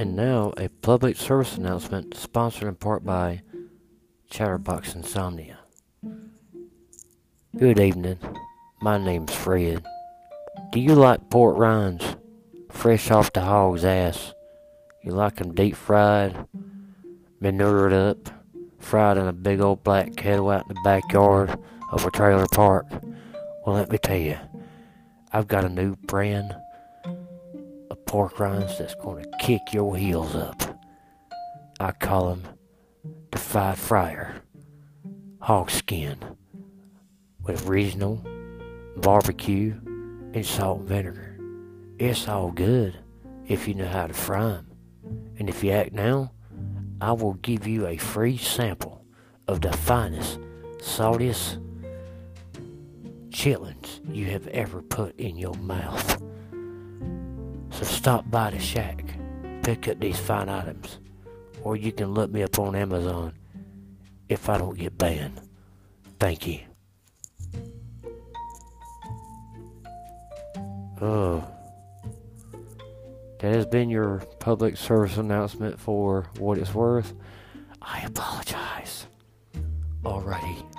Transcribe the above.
And now, a public service announcement sponsored in part by Chatterbox Insomnia. Good evening. My name's Fred. Do you like pork rinds? Fresh off the hog's ass. You like 'em deep fried, manured up, fried in a big old black kettle out in the backyard of a trailer park? Well, let me tell you, I've got a new brand pork rinds that's going to kick your heels up. I call 'em the fried fryer hog skin with regional barbecue and salt and vinegar. It's all good if you know how to fry 'em. And if you act now, I will give you a free sample of the finest, saltiest chitlins you have ever put in your mouth. So stop by the shack, pick up these fine items, or you can look me up on Amazon if I don't get banned. Thank you. Oh. That has been your public service announcement for what it's worth. I apologize. Alrighty.